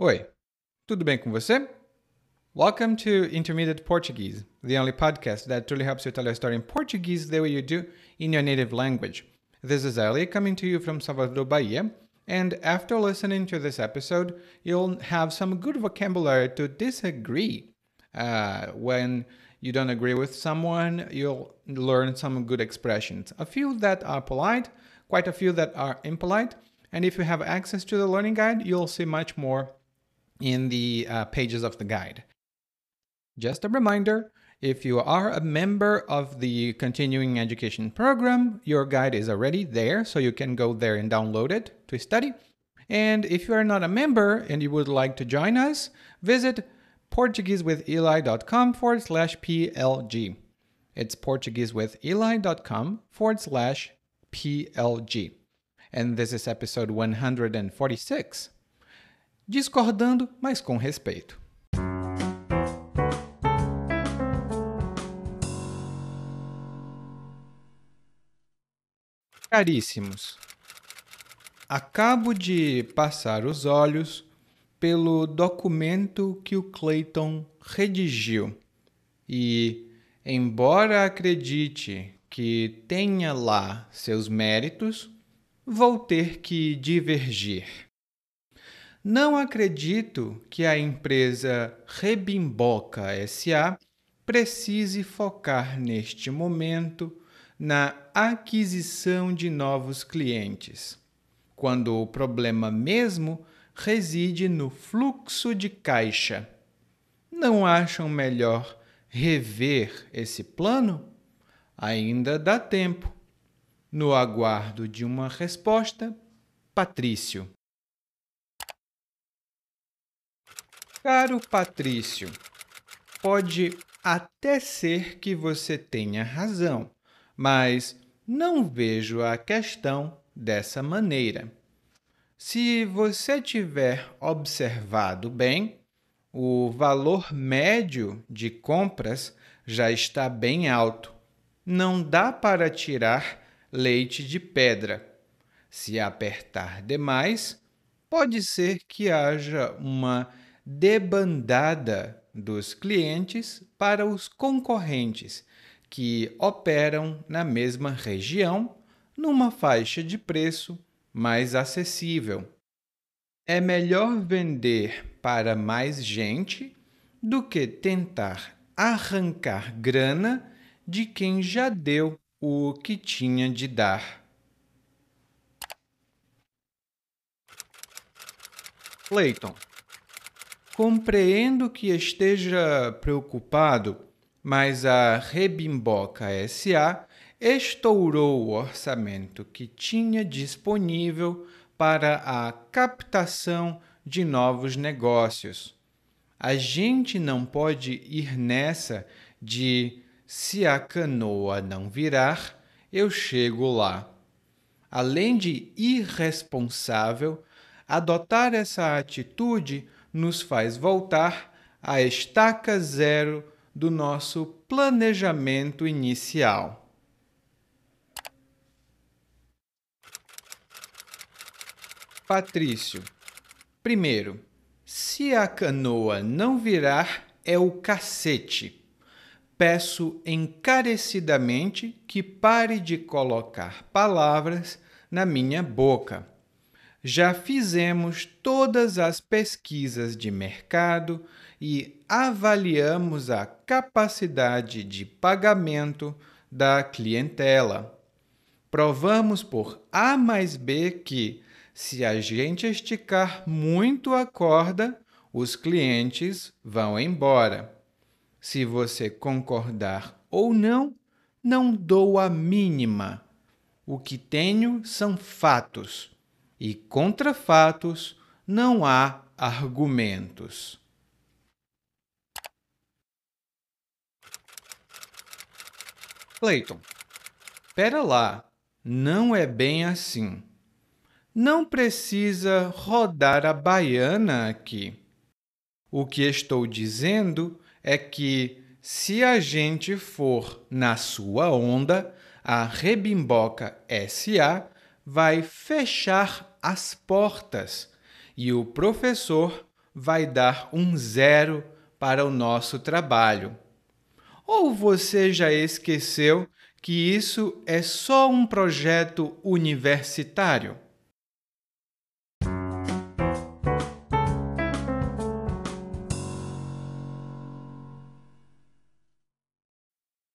Oi, tudo bem com você? Welcome to Intermediate Portuguese, the only podcast that truly helps you tell your story in Portuguese the way you do in your native language. This is Ali coming to you from Salvador, Bahia, and after listening to this episode, you'll have some good vocabulary to disagree. Uh, when you don't agree with someone, you'll learn some good expressions. A few that are polite, quite a few that are impolite, and if you have access to the learning guide, you'll see much more in the uh, pages of the guide. Just a reminder if you are a member of the continuing education program, your guide is already there, so you can go there and download it to study. And if you are not a member and you would like to join us, visit PortugueseWithEli.com forward slash PLG. It's PortugueseWithEli.com forward slash PLG. And this is episode 146. Discordando, mas com respeito. Caríssimos, acabo de passar os olhos pelo documento que o Clayton redigiu e, embora acredite que tenha lá seus méritos, vou ter que divergir. Não acredito que a empresa Rebimboca SA precise focar neste momento na aquisição de novos clientes, quando o problema mesmo reside no fluxo de caixa. Não acham melhor rever esse plano? Ainda dá tempo. No aguardo de uma resposta, Patrício. Caro Patrício, pode até ser que você tenha razão, mas não vejo a questão dessa maneira. Se você tiver observado bem, o valor médio de compras já está bem alto. Não dá para tirar leite de pedra. Se apertar demais, pode ser que haja uma debandada dos clientes para os concorrentes que operam na mesma região numa faixa de preço mais acessível. É melhor vender para mais gente do que tentar arrancar grana de quem já deu o que tinha de dar. Clayton, compreendo que esteja preocupado, mas a Rebimboca SA estourou o orçamento que tinha disponível para a captação de novos negócios. A gente não pode ir nessa de se a canoa não virar, eu chego lá. Além de irresponsável, adotar essa atitude nos faz voltar à estaca zero do nosso planejamento inicial. Patrício. Primeiro, se a canoa não virar, é o cacete. Peço encarecidamente que pare de colocar palavras na minha boca. Já fizemos todas as pesquisas de mercado e avaliamos a capacidade de pagamento da clientela. Provamos por A mais B que se a gente esticar muito a corda, os clientes vão embora. Se você concordar ou não, não dou a mínima. O que tenho são fatos, e contra fatos não há argumentos. Clayton, pera lá, não é bem assim não precisa rodar a baiana aqui. O que estou dizendo é que, se a gente for na sua onda, a Rebimboca SA vai fechar as portas e o professor vai dar um zero para o nosso trabalho. Ou você já esqueceu que isso é só um projeto universitário?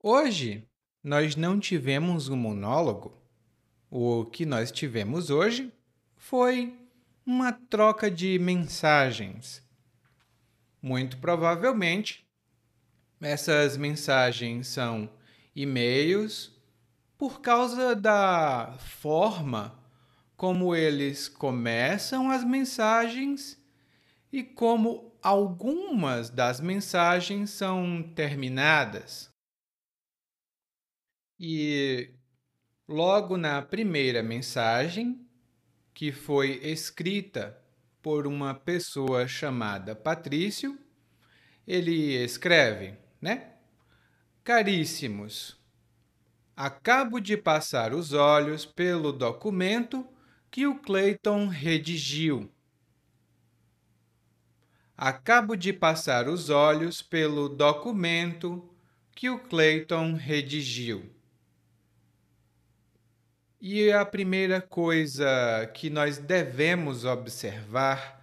Hoje nós não tivemos um monólogo. O que nós tivemos hoje foi uma troca de mensagens. Muito provavelmente, essas mensagens são e-mails por causa da forma como eles começam as mensagens e como algumas das mensagens são terminadas. E logo na primeira mensagem, que foi escrita por uma pessoa chamada Patrício, ele escreve, né? Caríssimos, acabo de passar os olhos pelo documento que o Clayton redigiu. Acabo de passar os olhos pelo documento que o Clayton redigiu. E a primeira coisa que nós devemos observar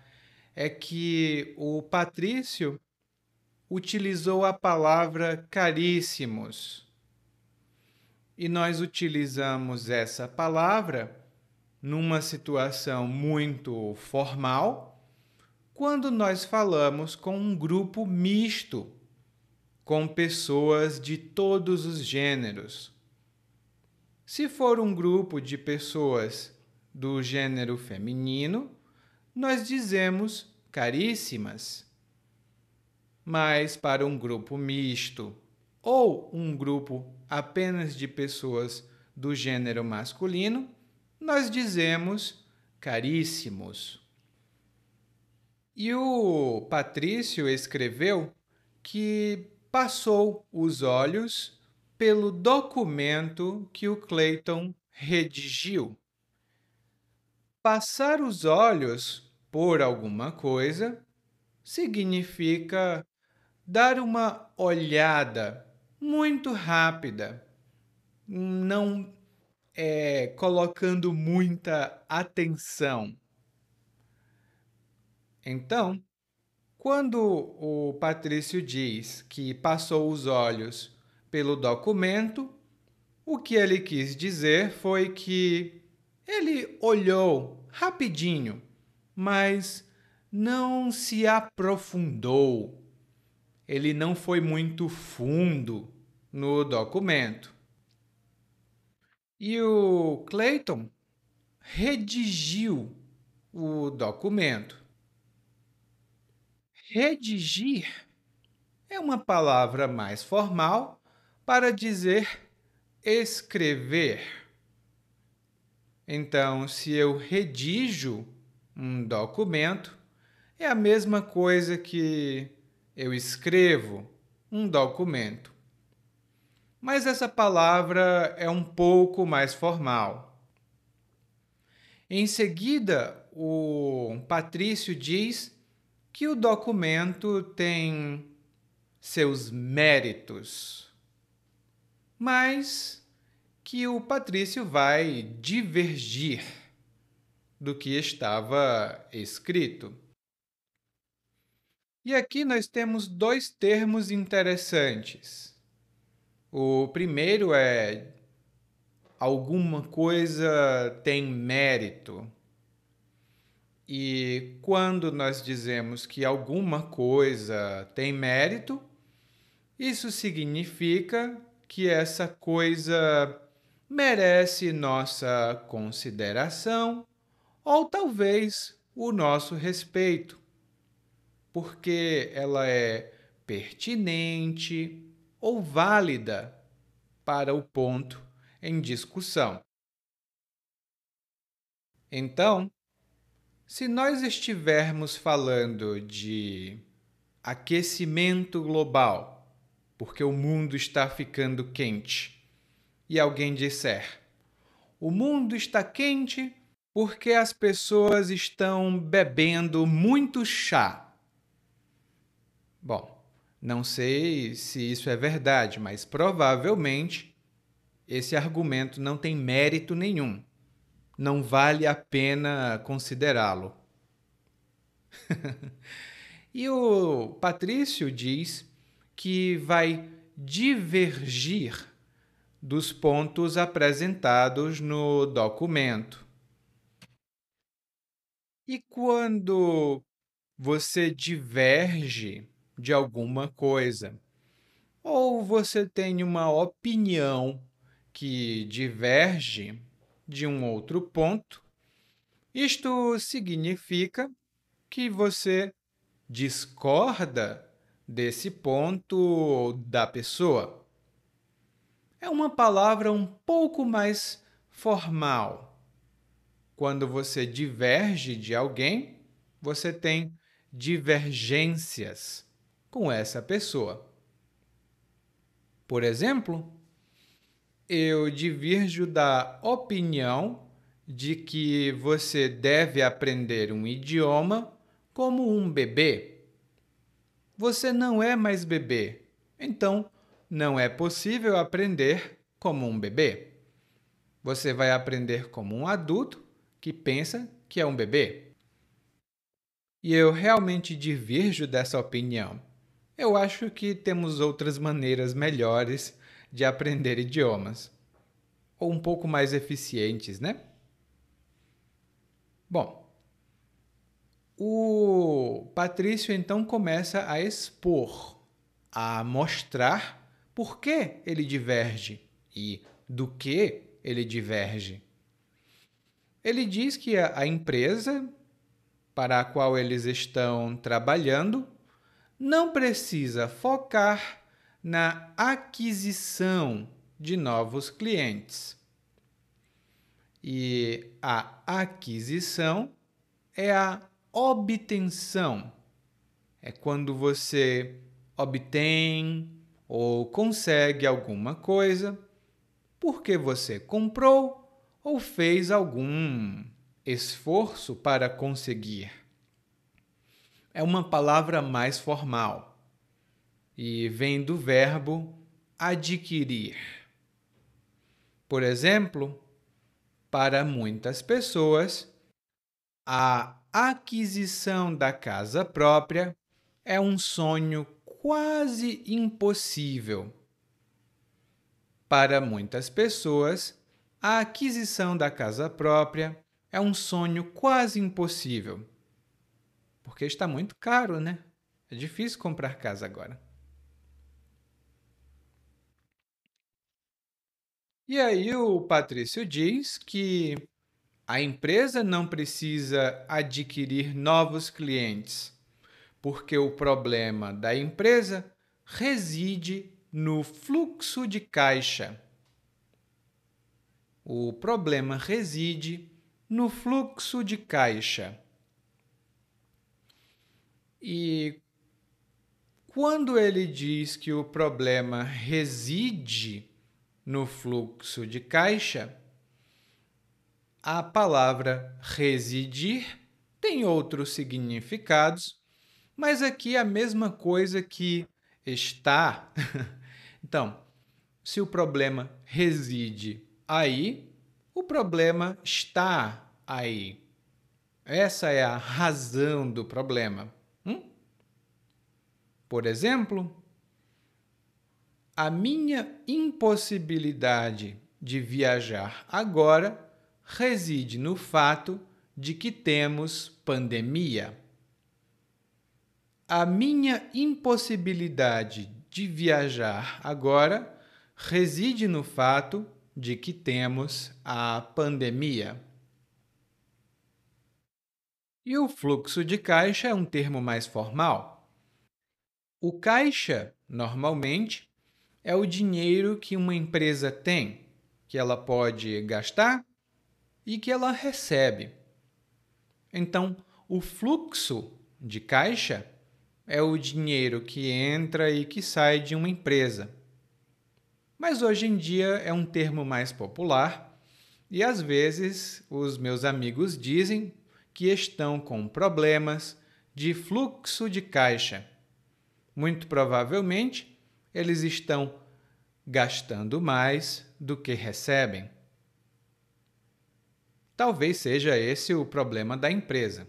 é que o Patrício utilizou a palavra caríssimos. E nós utilizamos essa palavra numa situação muito formal, quando nós falamos com um grupo misto, com pessoas de todos os gêneros se for um grupo de pessoas do gênero feminino, nós dizemos caríssimas. Mas para um grupo misto ou um grupo apenas de pessoas do gênero masculino, nós dizemos caríssimos. E o Patrício escreveu que passou os olhos pelo documento que o Clayton redigiu. Passar os olhos por alguma coisa significa dar uma olhada muito rápida, não é, colocando muita atenção. Então, quando o Patrício diz que passou os olhos pelo documento, o que ele quis dizer foi que ele olhou rapidinho, mas não se aprofundou. Ele não foi muito fundo no documento. E o Clayton redigiu o documento. Redigir é uma palavra mais formal para dizer escrever. Então, se eu redijo um documento, é a mesma coisa que eu escrevo um documento. Mas essa palavra é um pouco mais formal. Em seguida, o Patrício diz que o documento tem seus méritos mas que o Patrício vai divergir do que estava escrito. E aqui nós temos dois termos interessantes. O primeiro é alguma coisa tem mérito. E quando nós dizemos que alguma coisa tem mérito, isso significa que essa coisa merece nossa consideração ou talvez o nosso respeito, porque ela é pertinente ou válida para o ponto em discussão. Então, se nós estivermos falando de aquecimento global, porque o mundo está ficando quente. E alguém disser: O mundo está quente porque as pessoas estão bebendo muito chá Bom, não sei se isso é verdade, mas provavelmente esse argumento não tem mérito nenhum. Não vale a pena considerá-lo. e o Patrício diz que vai divergir dos pontos apresentados no documento. E quando você diverge de alguma coisa, ou você tem uma opinião que diverge de um outro ponto, isto significa que você discorda desse ponto da pessoa. É uma palavra um pouco mais formal. Quando você diverge de alguém, você tem divergências com essa pessoa. Por exemplo, eu divirjo da opinião de que você deve aprender um idioma como um bebê. Você não é mais bebê, então não é possível aprender como um bebê. Você vai aprender como um adulto que pensa que é um bebê. E eu realmente divirjo dessa opinião. Eu acho que temos outras maneiras melhores de aprender idiomas. Ou um pouco mais eficientes, né? Bom, o Patrício então começa a expor, a mostrar por que ele diverge e do que ele diverge. Ele diz que a, empresa para a qual eles estão trabalhando não precisa focar na aquisição de novos clientes. E a aquisição é a obtenção. É quando você obtém ou consegue alguma coisa porque você comprou ou fez algum esforço para conseguir. É uma palavra mais formal e vem do verbo adquirir. Por exemplo, para muitas pessoas, a aquisição da casa própria é um sonho quase impossível. Para muitas pessoas, a aquisição da casa própria é um sonho quase impossível. Porque está muito caro, né? É difícil comprar casa agora. E aí o Patrício diz que a empresa não precisa adquirir novos clientes, porque o problema da empresa reside no fluxo de caixa. O problema reside no fluxo de caixa. E quando ele diz que o problema reside no fluxo de caixa, a palavra residir tem outros significados, mas aqui é a mesma coisa que está. então, se o problema reside aí, o problema está aí. Essa é a razão do problema. Hum? Por exemplo, a minha impossibilidade de viajar agora reside no fato de que temos pandemia. A minha impossibilidade de viajar agora reside no fato de que temos a pandemia. E o fluxo de caixa é um termo mais formal. O caixa, normalmente, é o dinheiro que uma empresa tem, que ela pode gastar e que ela recebe. Então, o fluxo de caixa é o dinheiro que entra e que sai de uma empresa. Mas hoje em dia é um termo mais popular e às vezes os meus amigos dizem que estão com problemas de fluxo de caixa muito provavelmente eles estão gastando mais do que recebem. Talvez seja esse o problema da empresa.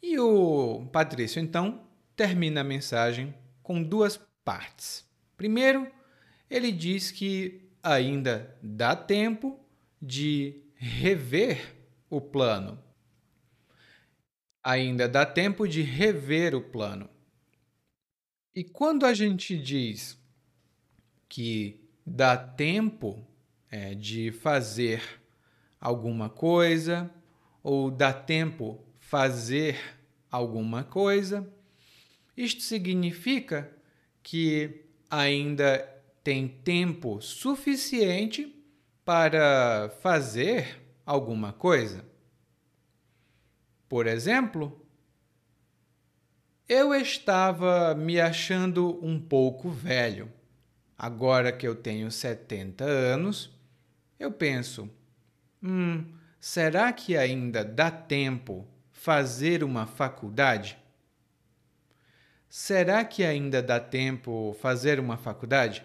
E o Patrício, então, termina a mensagem com duas partes. Primeiro, ele diz que ainda dá tempo de rever o plano. Ainda dá tempo de rever o plano. E quando a gente diz que dá tempo é, de fazer alguma coisa ou dá tempo fazer alguma coisa. Isto significa que ainda tem tempo suficiente para fazer alguma coisa. Por exemplo, eu estava me achando um pouco velho. Agora que eu tenho 70 anos, eu penso, Hum, será que ainda dá tempo fazer uma faculdade? Será que ainda dá tempo fazer uma faculdade?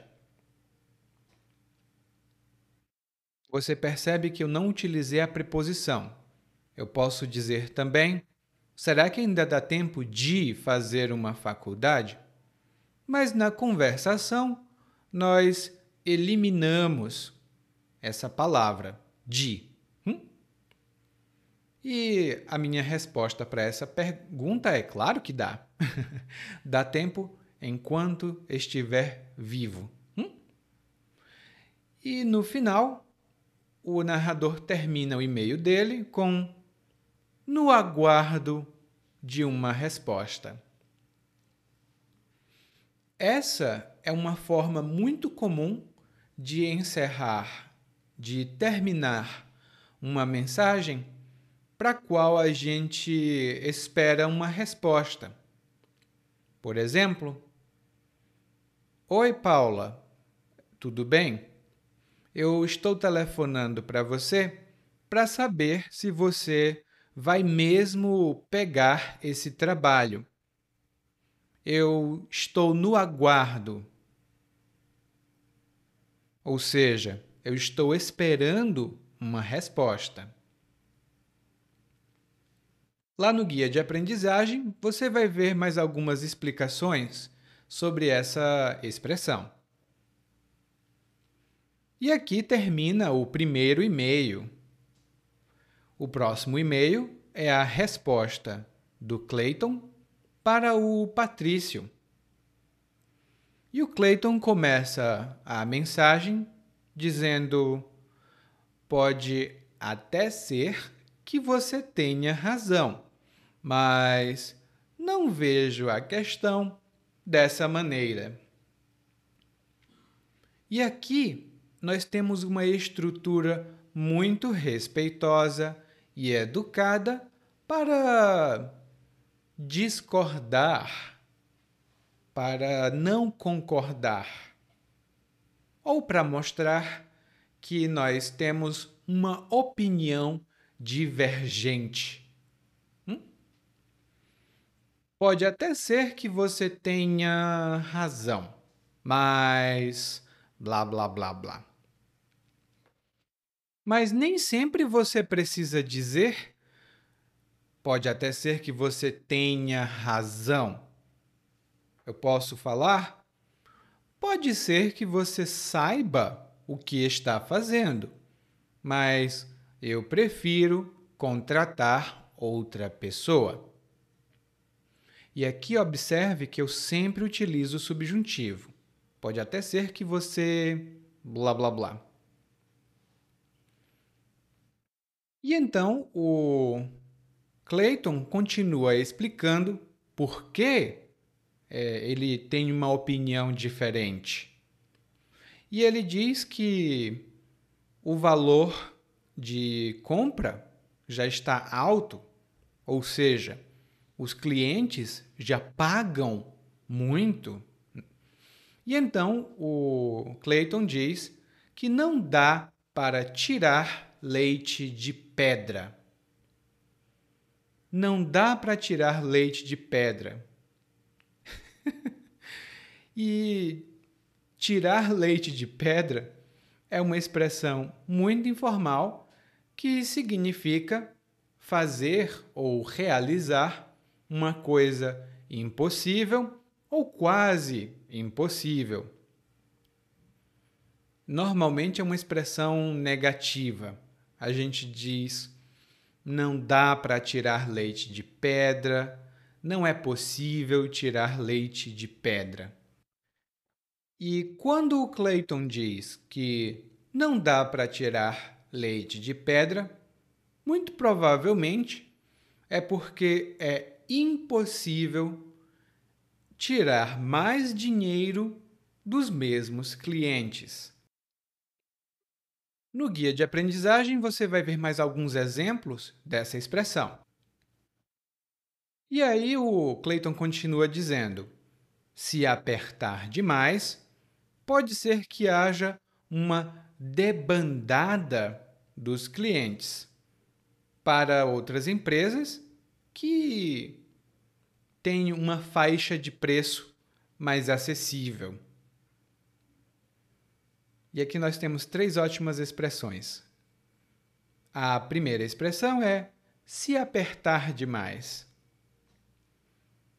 Você percebe que eu não utilizei a preposição. Eu posso dizer também: será que ainda dá tempo de fazer uma faculdade? Mas na conversação, nós eliminamos essa palavra de. E a minha resposta para essa pergunta é claro que dá. dá tempo enquanto estiver vivo. Hum? E no final, o narrador termina o e-mail dele com no aguardo de uma resposta. Essa é uma forma muito comum de encerrar, de terminar uma mensagem para a qual a gente espera uma resposta. Por exemplo, Oi, Paula, tudo bem? Eu estou telefonando para você para saber se você vai mesmo pegar esse trabalho. Eu estou no aguardo. Ou seja, eu estou esperando uma resposta. Lá no guia de aprendizagem, você vai ver mais algumas explicações sobre essa expressão. E aqui termina o primeiro e-mail. O próximo e-mail é a resposta do Clayton para o Patrício. E o Clayton começa a mensagem dizendo: Pode até ser que você tenha razão mas não vejo a questão dessa maneira. E aqui nós temos uma estrutura muito respeitosa e educada para discordar, para não concordar, ou para mostrar que nós temos uma opinião divergente. Pode até ser que você tenha razão, mas blá blá blá blá. Mas nem sempre você precisa dizer. Pode até ser que você tenha razão. Eu posso falar? Pode ser que você saiba o que está fazendo, mas eu prefiro contratar outra pessoa. E aqui observe que eu sempre utilizo o subjuntivo. Pode até ser que você blá blá blá. E então o Clayton continua explicando por que é, ele tem uma opinião diferente. E ele diz que o valor de compra já está alto, ou seja, os clientes já pagam muito. E então o Clayton diz que não dá para tirar leite de pedra. Não dá para tirar leite de pedra. e tirar leite de pedra é uma expressão muito informal que significa fazer ou realizar uma coisa impossível ou quase impossível. Normalmente é uma expressão negativa. A gente diz não dá para tirar leite de pedra, não é possível tirar leite de pedra. E quando o Clayton diz que não dá para tirar leite de pedra, muito provavelmente é porque é impossível tirar mais dinheiro dos mesmos clientes. No guia de aprendizagem, você vai ver mais alguns exemplos dessa expressão. E aí o Clayton continua dizendo: se apertar demais, pode ser que haja uma debandada dos clientes para outras empresas que têm uma faixa de preço mais acessível. E aqui nós temos três ótimas expressões. A primeira expressão é se apertar demais.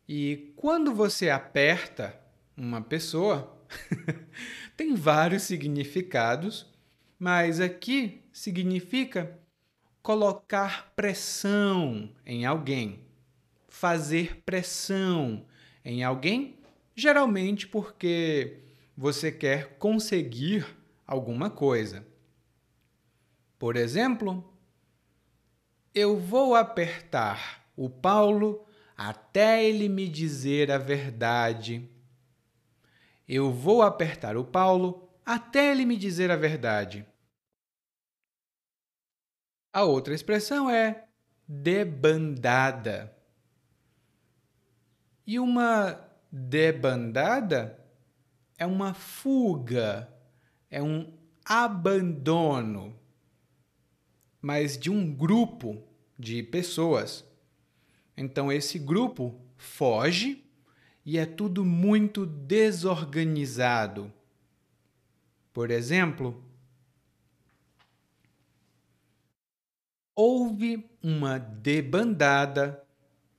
E quando você aperta uma pessoa, tem vários significados, mas aqui significa colocar pressão em alguém, fazer pressão em alguém, geralmente porque você quer conseguir alguma coisa. Por exemplo, eu vou apertar o Paulo até ele me dizer a verdade. Eu vou apertar o Paulo até ele me dizer a verdade. A outra expressão é debandada. E uma debandada é uma fuga é um abandono, mas de um grupo de pessoas. Então, esse grupo foge e é tudo muito desorganizado. Por exemplo, houve uma debandada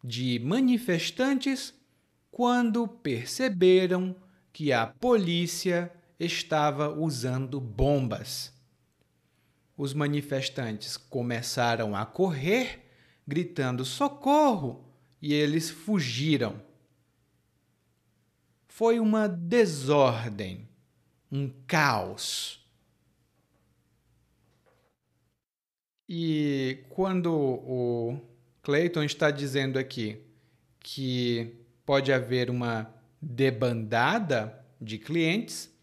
de manifestantes quando perceberam que a polícia estava usando bombas. Os manifestantes começaram a correr, gritando socorro, e eles fugiram. Foi uma desordem, um caos. E quando o Clayton está dizendo aqui que pode haver uma debandada de clientes,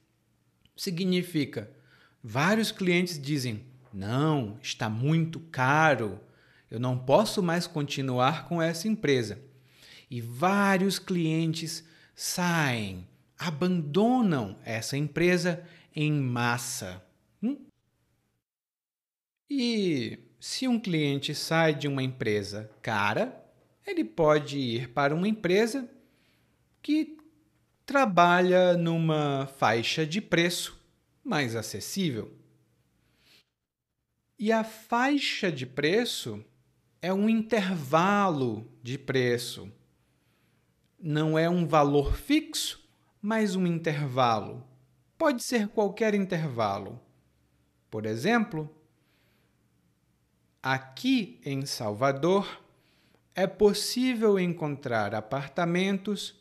significa vários clientes dizem: não, está muito caro, eu não posso mais continuar com essa empresa. E vários clientes saem, abandonam essa empresa em massa. E se um cliente sai de uma empresa cara, ele pode ir para uma empresa que trabalha numa faixa de preço mais acessível. E a faixa de preço é um intervalo de preço. Não é um valor fixo, mas um intervalo. Pode ser qualquer intervalo. Por exemplo, aqui em Salvador é possível encontrar apartamentos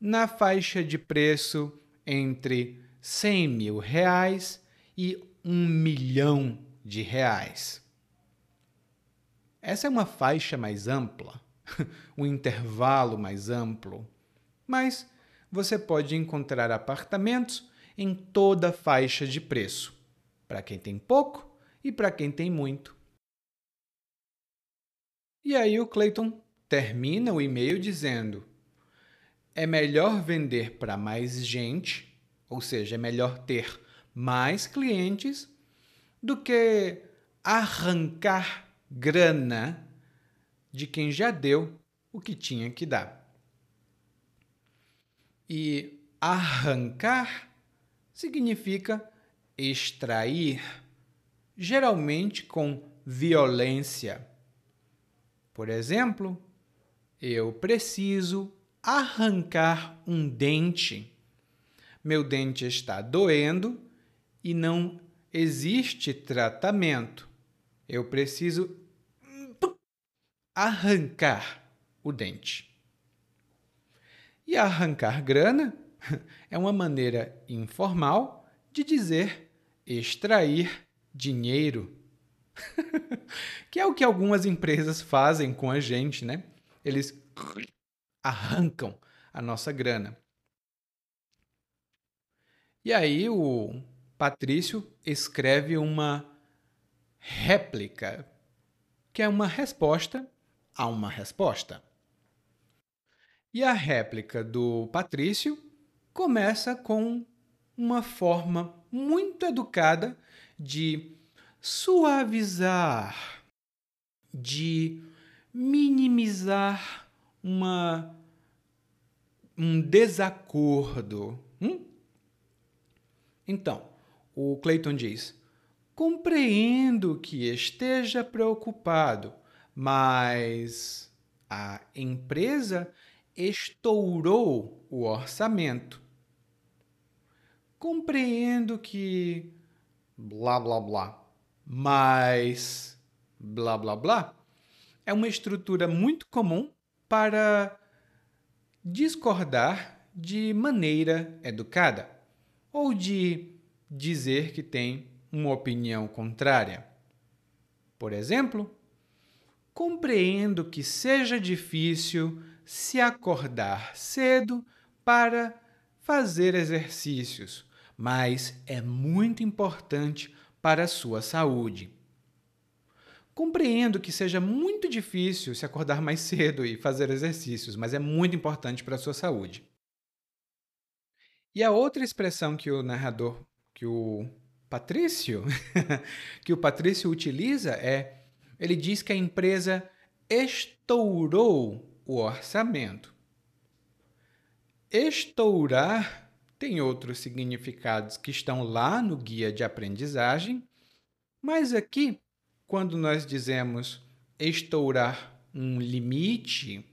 na faixa de preço entre 100 mil reais e um milhão de reais. Essa é uma faixa mais ampla, um intervalo mais amplo, mas você pode encontrar apartamentos em toda faixa de preço, para quem tem pouco e para quem tem muito. E aí o Clayton termina o e-mail dizendo: é melhor vender para mais gente, ou seja, é melhor ter mais clientes do que arrancar grana de quem já deu o que tinha que dar. E arrancar significa extrair, geralmente com violência. Por exemplo, eu preciso arrancar um dente. Meu dente está doendo e não existe tratamento. Eu preciso arrancar o dente. E arrancar grana é uma maneira informal de dizer extrair dinheiro. que é o que algumas empresas fazem com a gente, né? Eles arrancam a nossa grana. E aí o Patrício escreve uma réplica, que é uma resposta a uma resposta. E a réplica do Patrício começa com uma forma muito educada de suavizar, de minimizar uma, um desacordo. Hum? Então, o Clayton diz: compreendo que esteja preocupado, mas a empresa estourou o orçamento. Compreendo que blá blá blá, mas blá blá blá é uma estrutura muito comum para discordar de maneira educada ou de dizer que tem uma opinião contrária. Por exemplo, compreendo que seja difícil se acordar cedo para fazer exercícios, mas é muito importante para a sua saúde. Compreendo que seja muito difícil se acordar mais cedo e fazer exercícios, mas é muito importante para a sua saúde. E a outra expressão que o narrador, que o Patrício, que o Patrício utiliza é, ele diz que a empresa estourou o orçamento. Estourar tem outros significados que estão lá no guia de aprendizagem, mas aqui, quando nós dizemos estourar um limite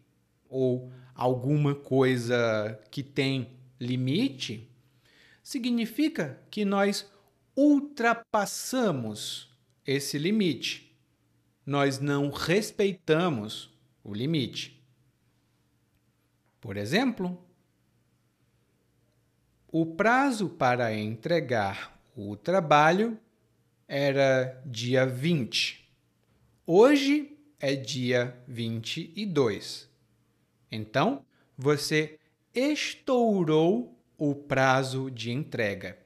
ou alguma coisa que tem limite, significa que nós ultrapassamos esse limite. Nós não respeitamos o limite. Por exemplo, o prazo para entregar o trabalho era dia 20. Hoje é dia 22. Então, você estourou o prazo de entrega.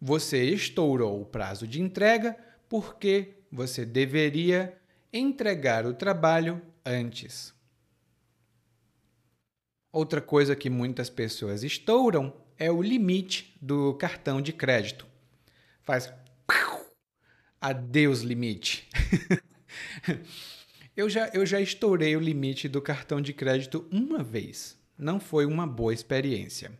Você estourou o prazo de entrega porque você deveria entregar o trabalho antes. Outra coisa que muitas pessoas estouram é o limite do cartão de crédito. Faz adeus limite. eu, já, eu já estourei o limite do cartão de crédito uma vez. Não foi uma boa experiência.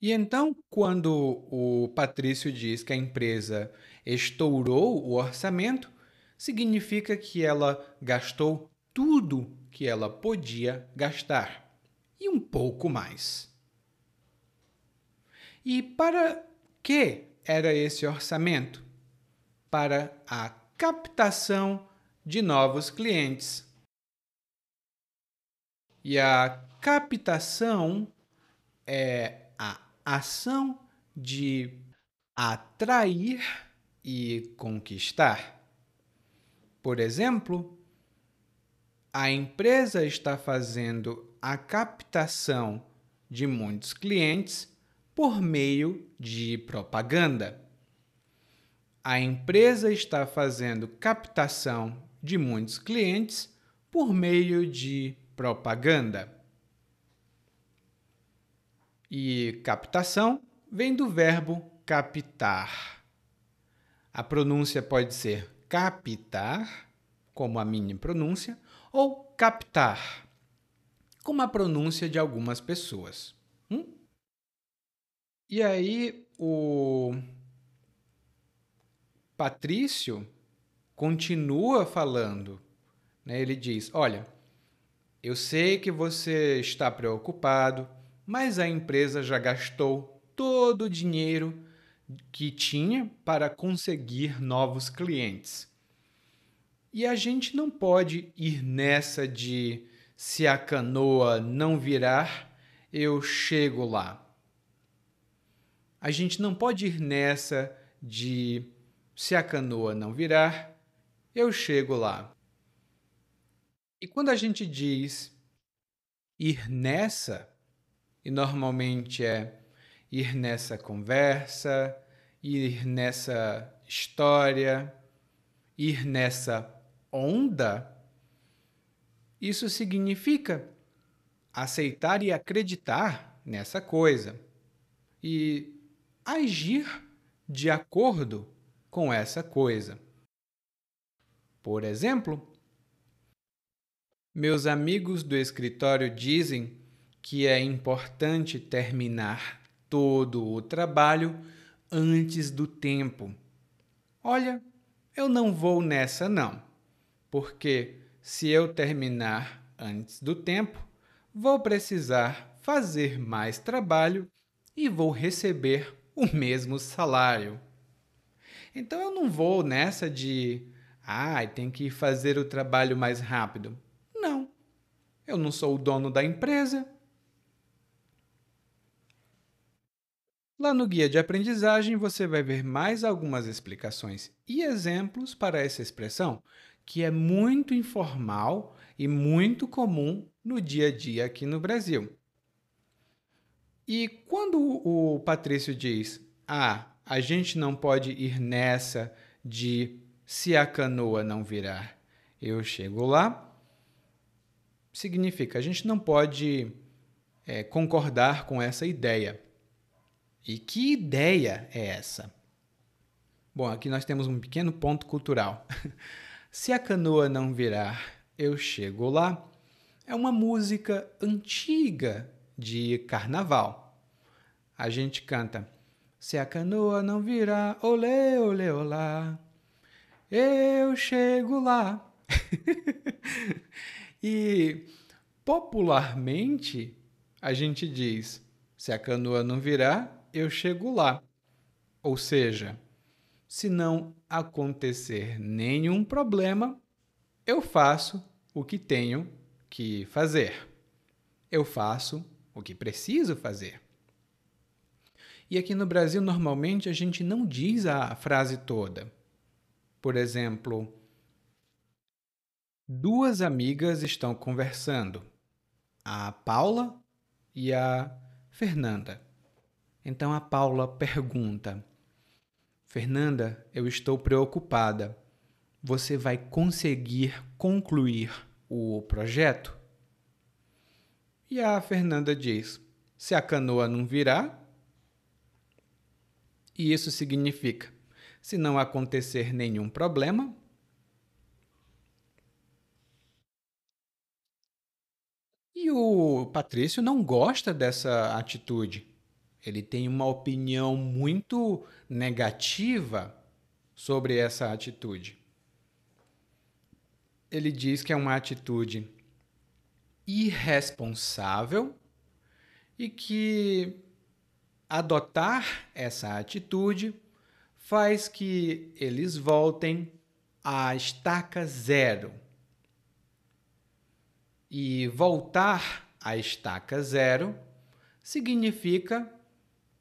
E então, quando o Patrício diz que a empresa estourou o orçamento, significa que ela gastou tudo que ela podia gastar e um pouco mais. E para que era esse orçamento? Para a captação de novos clientes. E a captação é a ação de atrair e conquistar. Por exemplo, a empresa está fazendo a captação de muitos clientes por meio de propaganda. A empresa está fazendo captação de muitos clientes por meio de propaganda. E captação vem do verbo captar. A pronúncia pode ser captar, como a minha pronúncia, ou captar, como a pronúncia de algumas pessoas. Hum? E aí o Patrício continua falando. Né? Ele diz: Olha, eu sei que você está preocupado, mas a empresa já gastou todo o dinheiro que tinha para conseguir novos clientes. E a gente não pode ir nessa de se a canoa não virar, eu chego lá. A gente não pode ir nessa de se a canoa não virar, eu chego lá. E quando a gente diz ir nessa, e normalmente é ir nessa conversa, ir nessa história, ir nessa onda, isso significa aceitar e acreditar nessa coisa e agir de acordo com essa coisa. Por exemplo, meus amigos do escritório dizem que é importante terminar todo o trabalho antes do tempo. Olha, eu não vou nessa não, porque se eu terminar antes do tempo, vou precisar fazer mais trabalho e vou receber o mesmo salário. Então eu não vou nessa de, ah, tem que fazer o trabalho mais rápido. Não. Eu não sou o dono da empresa, Lá no guia de aprendizagem você vai ver mais algumas explicações e exemplos para essa expressão, que é muito informal e muito comum no dia a dia aqui no Brasil. E quando o Patrício diz: "Ah, a gente não pode ir nessa de se a canoa não virar, eu chego lá", significa a gente não pode é, concordar com essa ideia. E que ideia é essa? Bom, aqui nós temos um pequeno ponto cultural. Se a canoa não virar, eu chego lá. É uma música antiga de carnaval. A gente canta: Se a canoa não virar, olê, olê, olá, eu chego lá. e popularmente a gente diz: Se a canoa não virar, eu chego lá. Ou seja, se não acontecer nenhum problema, eu faço o que tenho que fazer. Eu faço o que preciso fazer. E aqui no Brasil, normalmente, a gente não diz a frase toda. Por exemplo, duas amigas estão conversando, a Paula e a Fernanda. Então a Paula pergunta: Fernanda, eu estou preocupada. Você vai conseguir concluir o projeto? E a Fernanda diz: Se a canoa não virar. E isso significa: se não acontecer nenhum problema, E o Patrício não gosta dessa atitude ele tem uma opinião muito negativa sobre essa atitude. Ele diz que é uma atitude irresponsável e que adotar essa atitude faz que eles voltem à estaca zero. E voltar à estaca zero significa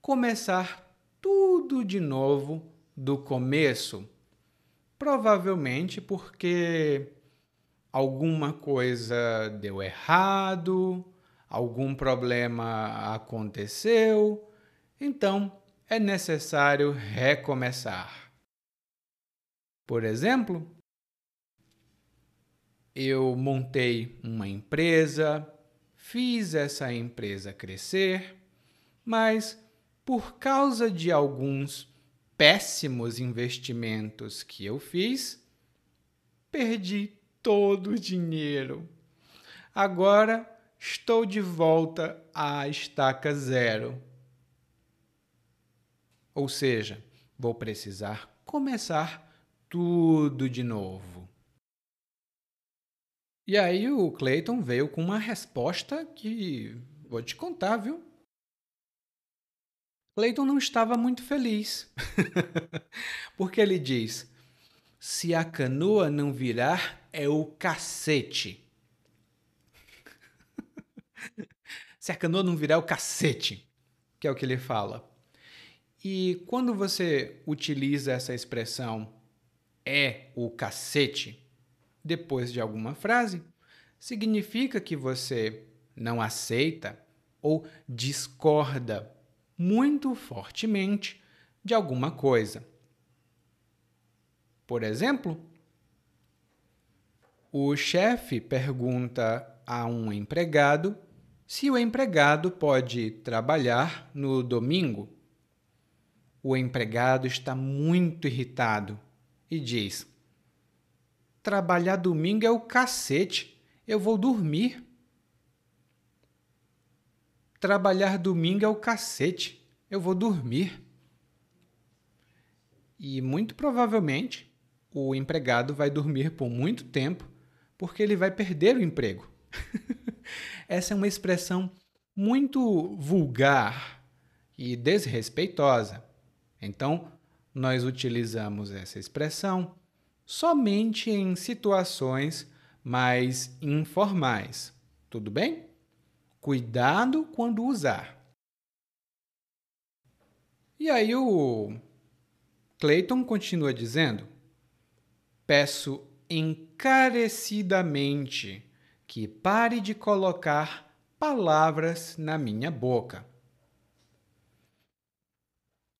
começar tudo de novo do começo. Provavelmente porque alguma coisa deu errado, algum problema aconteceu, então é necessário recomeçar. Por exemplo, eu montei uma empresa, fiz essa empresa crescer, mas por causa de alguns péssimos investimentos que eu fiz, perdi todo o dinheiro. Agora estou de volta à estaca zero. Ou seja, vou precisar começar tudo de novo. E aí o Clayton veio com uma resposta que vou te contar, viu? Clayton não estava muito feliz. Porque ele diz: se a canoa não virar, é o cacete. Se a canoa não virar, é o cacete, que é o que ele fala. E quando você utiliza essa expressão é o cacete depois de alguma frase, significa que você não aceita ou discorda muito fortemente de alguma coisa. Por exemplo, o chefe pergunta a um empregado se o empregado pode trabalhar no domingo. O empregado está muito irritado e diz: Trabalhar domingo é o cacete, eu vou dormir. Trabalhar domingo é o cacete, eu vou dormir. E muito provavelmente o empregado vai dormir por muito tempo porque ele vai perder o emprego. Essa é uma expressão muito vulgar e desrespeitosa. Então, nós utilizamos essa expressão somente em situações mais informais. Tudo bem? Cuidado quando usar. E aí o Clayton continua dizendo: Peço encarecidamente que pare de colocar palavras na minha boca.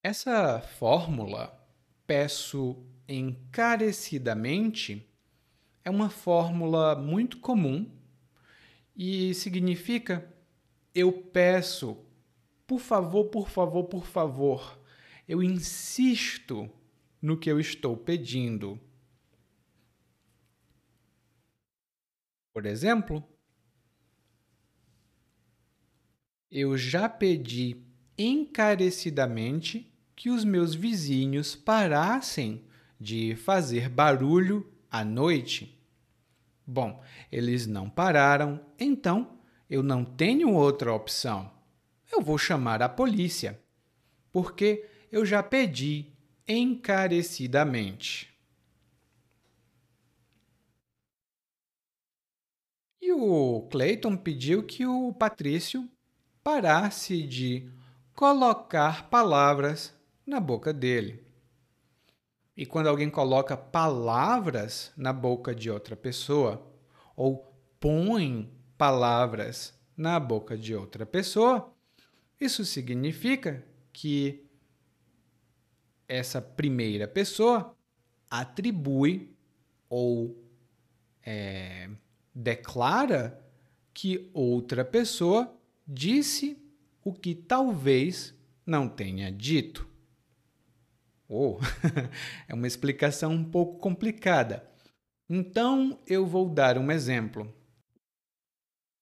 Essa fórmula, peço encarecidamente, é uma fórmula muito comum e significa eu peço, por favor, por favor, por favor. Eu insisto no que eu estou pedindo. Por exemplo, eu já pedi encarecidamente que os meus vizinhos parassem de fazer barulho à noite. Bom, eles não pararam, então eu não tenho outra opção. Eu vou chamar a polícia, porque eu já pedi encarecidamente. E o Clayton pediu que o Patrício parasse de colocar palavras na boca dele. E quando alguém coloca palavras na boca de outra pessoa, ou põe palavras na boca de outra pessoa, isso significa que essa primeira pessoa atribui ou é, declara que outra pessoa disse o que talvez não tenha dito. Oh, é uma explicação um pouco complicada. Então eu vou dar um exemplo.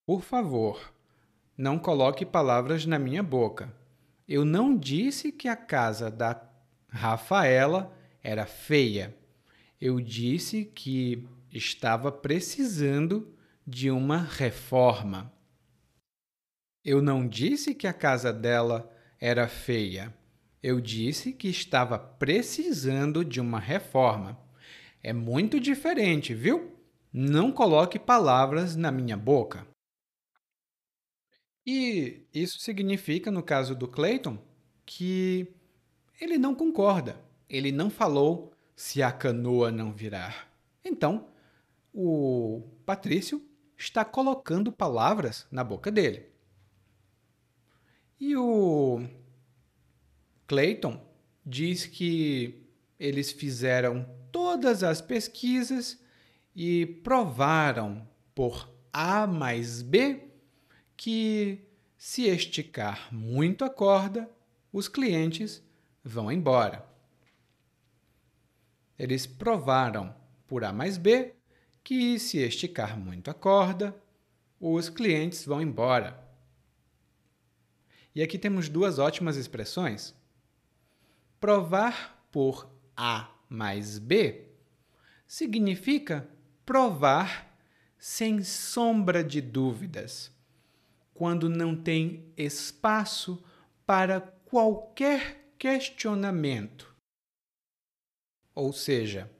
Por favor, não coloque palavras na minha boca. Eu não disse que a casa da Rafaela era feia. Eu disse que estava precisando de uma reforma. Eu não disse que a casa dela era feia. Eu disse que estava precisando de uma reforma. É muito diferente, viu? Não coloque palavras na minha boca. E isso significa, no caso do Clayton, que ele não concorda. Ele não falou se a canoa não virar. Então, o Patrício está colocando palavras na boca dele. E o Clayton diz que eles fizeram todas as pesquisas e provaram por A mais B que se esticar muito a corda, os clientes vão embora. Eles provaram por A mais B que, se esticar muito a corda, os clientes vão embora. E aqui temos duas ótimas expressões. Provar por A mais B significa provar sem sombra de dúvidas, quando não tem espaço para qualquer questionamento. Ou seja,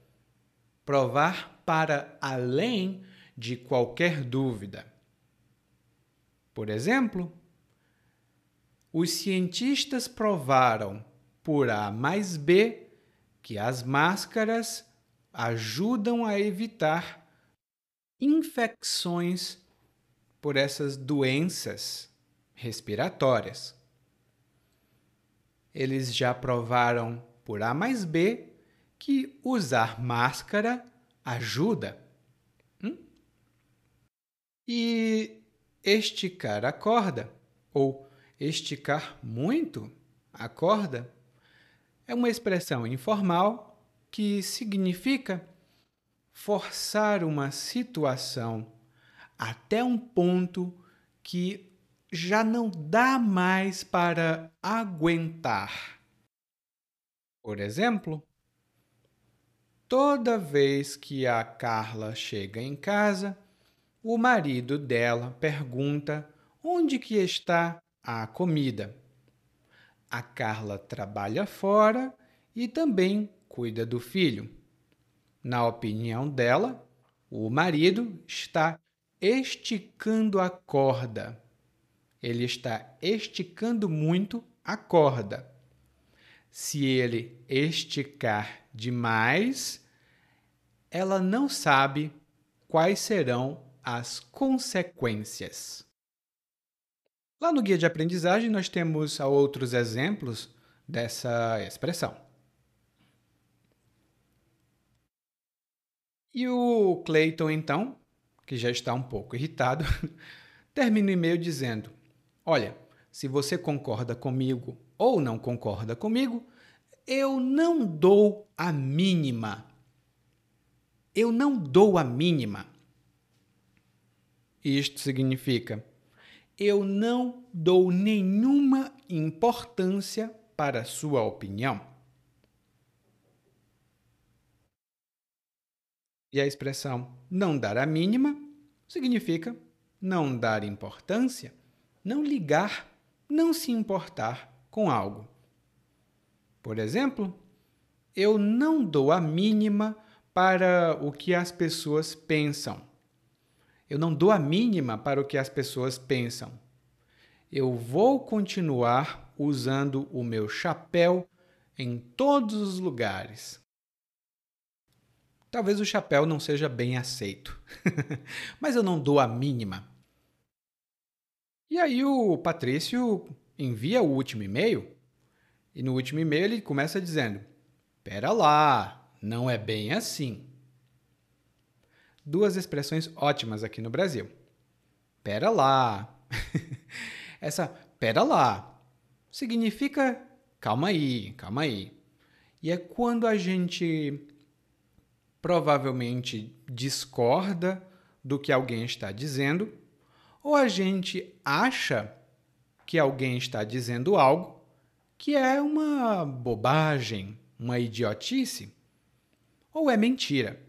provar para além de qualquer dúvida. Por exemplo, os cientistas provaram por A mais B que as máscaras ajudam a evitar infecções por essas doenças respiratórias. Eles já provaram por A mais B que usar máscara ajuda. Hum? E esticar a corda, ou esticar muito a corda, é uma expressão informal que significa forçar uma situação até um ponto que já não dá mais para aguentar. Por exemplo, toda vez que a Carla chega em casa, o marido dela pergunta onde que está a comida. A Carla trabalha fora e também cuida do filho. Na opinião dela, o marido está esticando a corda. Ele está esticando muito a corda. Se ele esticar demais, ela não sabe quais serão as consequências. Lá no guia de aprendizagem, nós temos outros exemplos dessa expressão. E o Clayton, então, que já está um pouco irritado, termina o e-mail dizendo: Olha, se você concorda comigo ou não concorda comigo, eu não dou a mínima. Eu não dou a mínima. Isto significa: eu não dou nenhuma importância para a sua opinião. E a expressão não dar a mínima significa não dar importância, não ligar, não se importar com algo. Por exemplo, eu não dou a mínima para o que as pessoas pensam. Eu não dou a mínima para o que as pessoas pensam. Eu vou continuar usando o meu chapéu em todos os lugares. Talvez o chapéu não seja bem aceito, mas eu não dou a mínima. E aí o Patrício envia o último e-mail e no último e-mail ele começa dizendo: Pera lá, não é bem assim duas expressões ótimas aqui no Brasil. Pera lá. Essa pera lá significa calma aí, calma aí. E é quando a gente provavelmente discorda do que alguém está dizendo, ou a gente acha que alguém está dizendo algo que é uma bobagem, uma idiotice, ou é mentira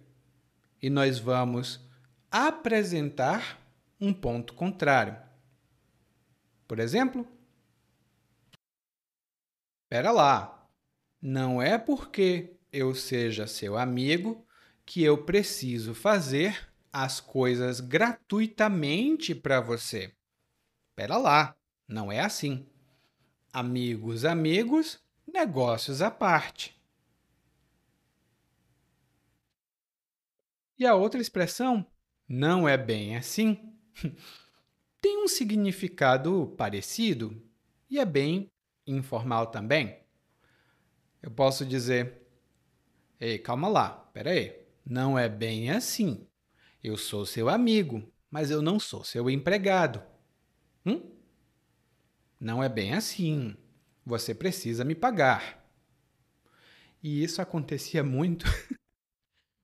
e nós vamos apresentar um ponto contrário. Por exemplo, espera lá, não é porque eu seja seu amigo que eu preciso fazer as coisas gratuitamente para você. Espera lá, não é assim. Amigos, amigos, negócios à parte. E a outra expressão, não é bem assim, tem um significado parecido e é bem informal também. Eu posso dizer: Ei, calma lá, peraí, não é bem assim. Eu sou seu amigo, mas eu não sou seu empregado. Hum? Não é bem assim. Você precisa me pagar. E isso acontecia muito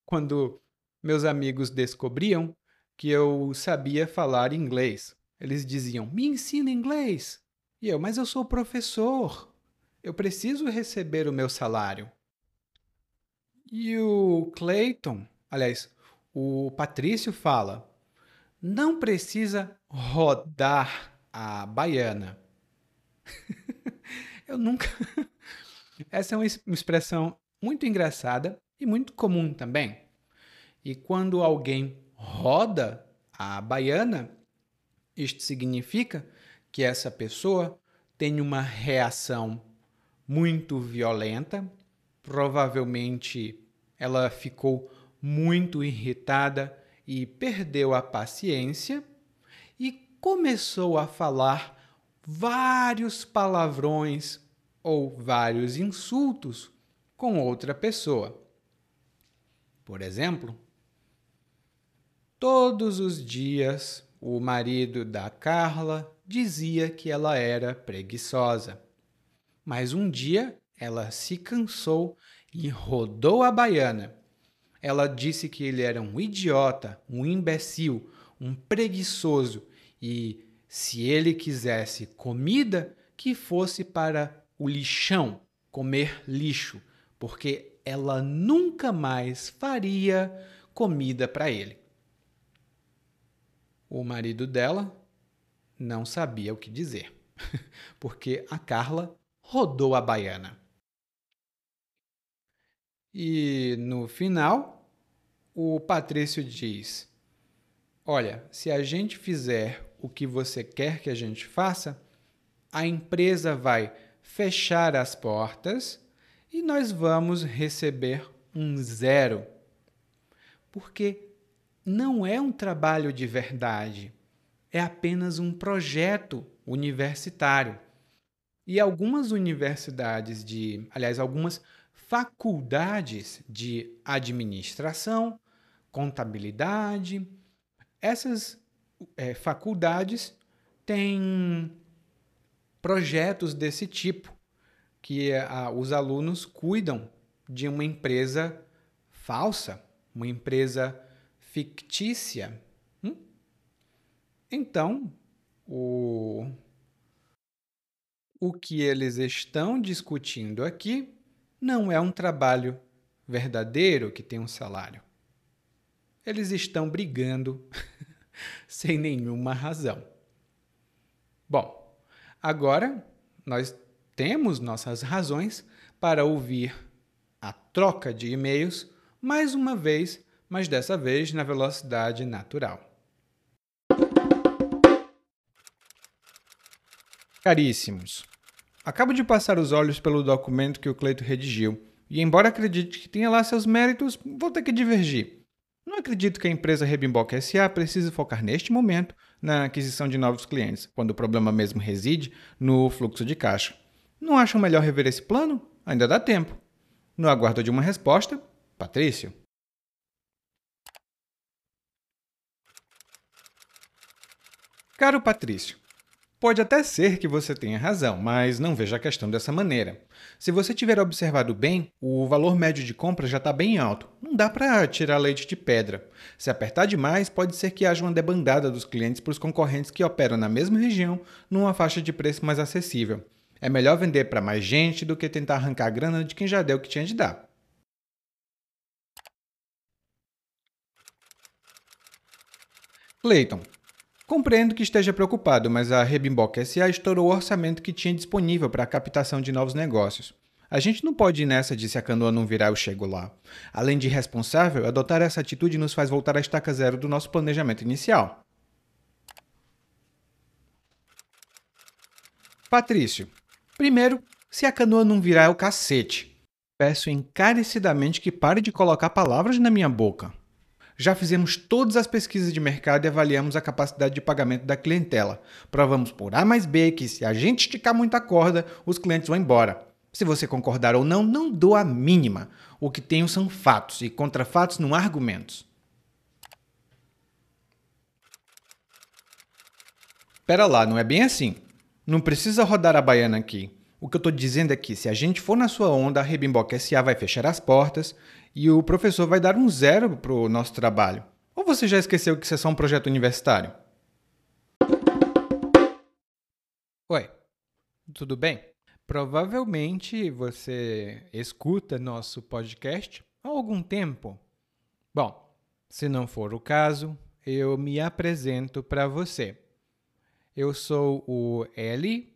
quando meus amigos descobriam que eu sabia falar inglês. Eles diziam: Me ensina inglês. E eu, mas eu sou professor. Eu preciso receber o meu salário. E o Clayton, aliás, o Patrício fala: não precisa rodar a baiana. eu nunca. Essa é uma expressão muito engraçada e muito comum também. E quando alguém roda a baiana, isto significa que essa pessoa tem uma reação muito violenta, provavelmente ela ficou muito irritada e perdeu a paciência e começou a falar vários palavrões ou vários insultos com outra pessoa. Por exemplo, todos os dias o marido da Carla dizia que ela era preguiçosa. Mas um dia ela se cansou e rodou a baiana. Ela disse que ele era um idiota, um imbecil, um preguiçoso e, se ele quisesse comida, que fosse para o lixão comer lixo, porque ela nunca mais faria comida para ele. O marido dela não sabia o que dizer, porque a Carla rodou a baiana. E no final, o Patrício diz: Olha, se a gente fizer o que você quer que a gente faça, a empresa vai fechar as portas e nós vamos receber um zero. Porque não é um trabalho de verdade, é apenas um projeto universitário. E algumas universidades de, aliás, algumas faculdades de administração, contabilidade. Essas é, faculdades têm projetos desse tipo, que a, os alunos cuidam de uma empresa falsa, uma empresa fictícia. Hum? Então, o, o que eles estão discutindo aqui não é um trabalho verdadeiro que tem um salário. Eles estão brigando sem nenhuma razão. Bom, agora nós temos nossas razões para ouvir a troca de e-mails mais uma vez, mas dessa vez na velocidade natural. Caríssimos, Acabo de passar os olhos pelo documento que o Cleito redigiu, e embora acredite que tenha lá seus méritos, vou ter que divergir. Não acredito que a empresa Rebimboca SA precise focar neste momento na aquisição de novos clientes, quando o problema mesmo reside no fluxo de caixa. Não acham melhor rever esse plano? Ainda dá tempo. No aguardo de uma resposta, Patrício. Caro Patrício, Pode até ser que você tenha razão, mas não veja a questão dessa maneira. Se você tiver observado bem, o valor médio de compra já está bem alto. Não dá para tirar leite de pedra. Se apertar demais, pode ser que haja uma debandada dos clientes para os concorrentes que operam na mesma região, numa faixa de preço mais acessível. É melhor vender para mais gente do que tentar arrancar a grana de quem já deu o que tinha de dar. Clayton, Compreendo que esteja preocupado, mas a Rebimboca SA estourou o orçamento que tinha disponível para a captação de novos negócios. A gente não pode ir nessa de se a canoa não virar, eu chego lá. Além de irresponsável, adotar essa atitude nos faz voltar à estaca zero do nosso planejamento inicial. Patrício, primeiro, se a canoa não virar é o cacete. Peço encarecidamente que pare de colocar palavras na minha boca. Já fizemos todas as pesquisas de mercado e avaliamos a capacidade de pagamento da clientela. Provamos por A mais B que se a gente esticar muita corda, os clientes vão embora. Se você concordar ou não, não dou a mínima. O que tenho são fatos e contra fatos não há argumentos. Pera lá, não é bem assim. Não precisa rodar a baiana aqui. O que eu estou dizendo é que se a gente for na sua onda, a Rebimboca SA vai fechar as portas e o professor vai dar um zero para o nosso trabalho. Ou você já esqueceu que isso é só um projeto universitário? Oi, tudo bem? Provavelmente você escuta nosso podcast há algum tempo. Bom, se não for o caso, eu me apresento para você. Eu sou o Eli,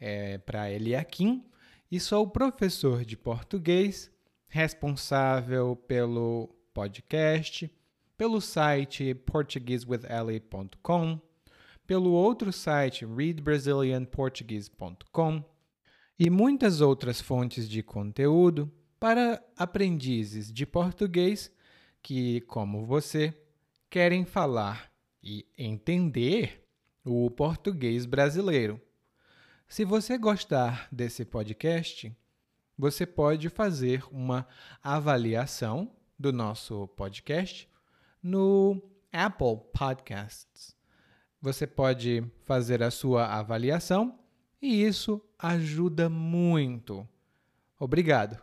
é, para Eliakim, e sou professor de português, responsável pelo podcast, pelo site portuguesewitheli.com, pelo outro site readbrazilianportuguese.com e muitas outras fontes de conteúdo para aprendizes de português que, como você, querem falar e entender o português brasileiro. Se você gostar desse podcast, você pode fazer uma avaliação do nosso podcast no Apple Podcasts. Você pode fazer a sua avaliação e isso ajuda muito. Obrigado.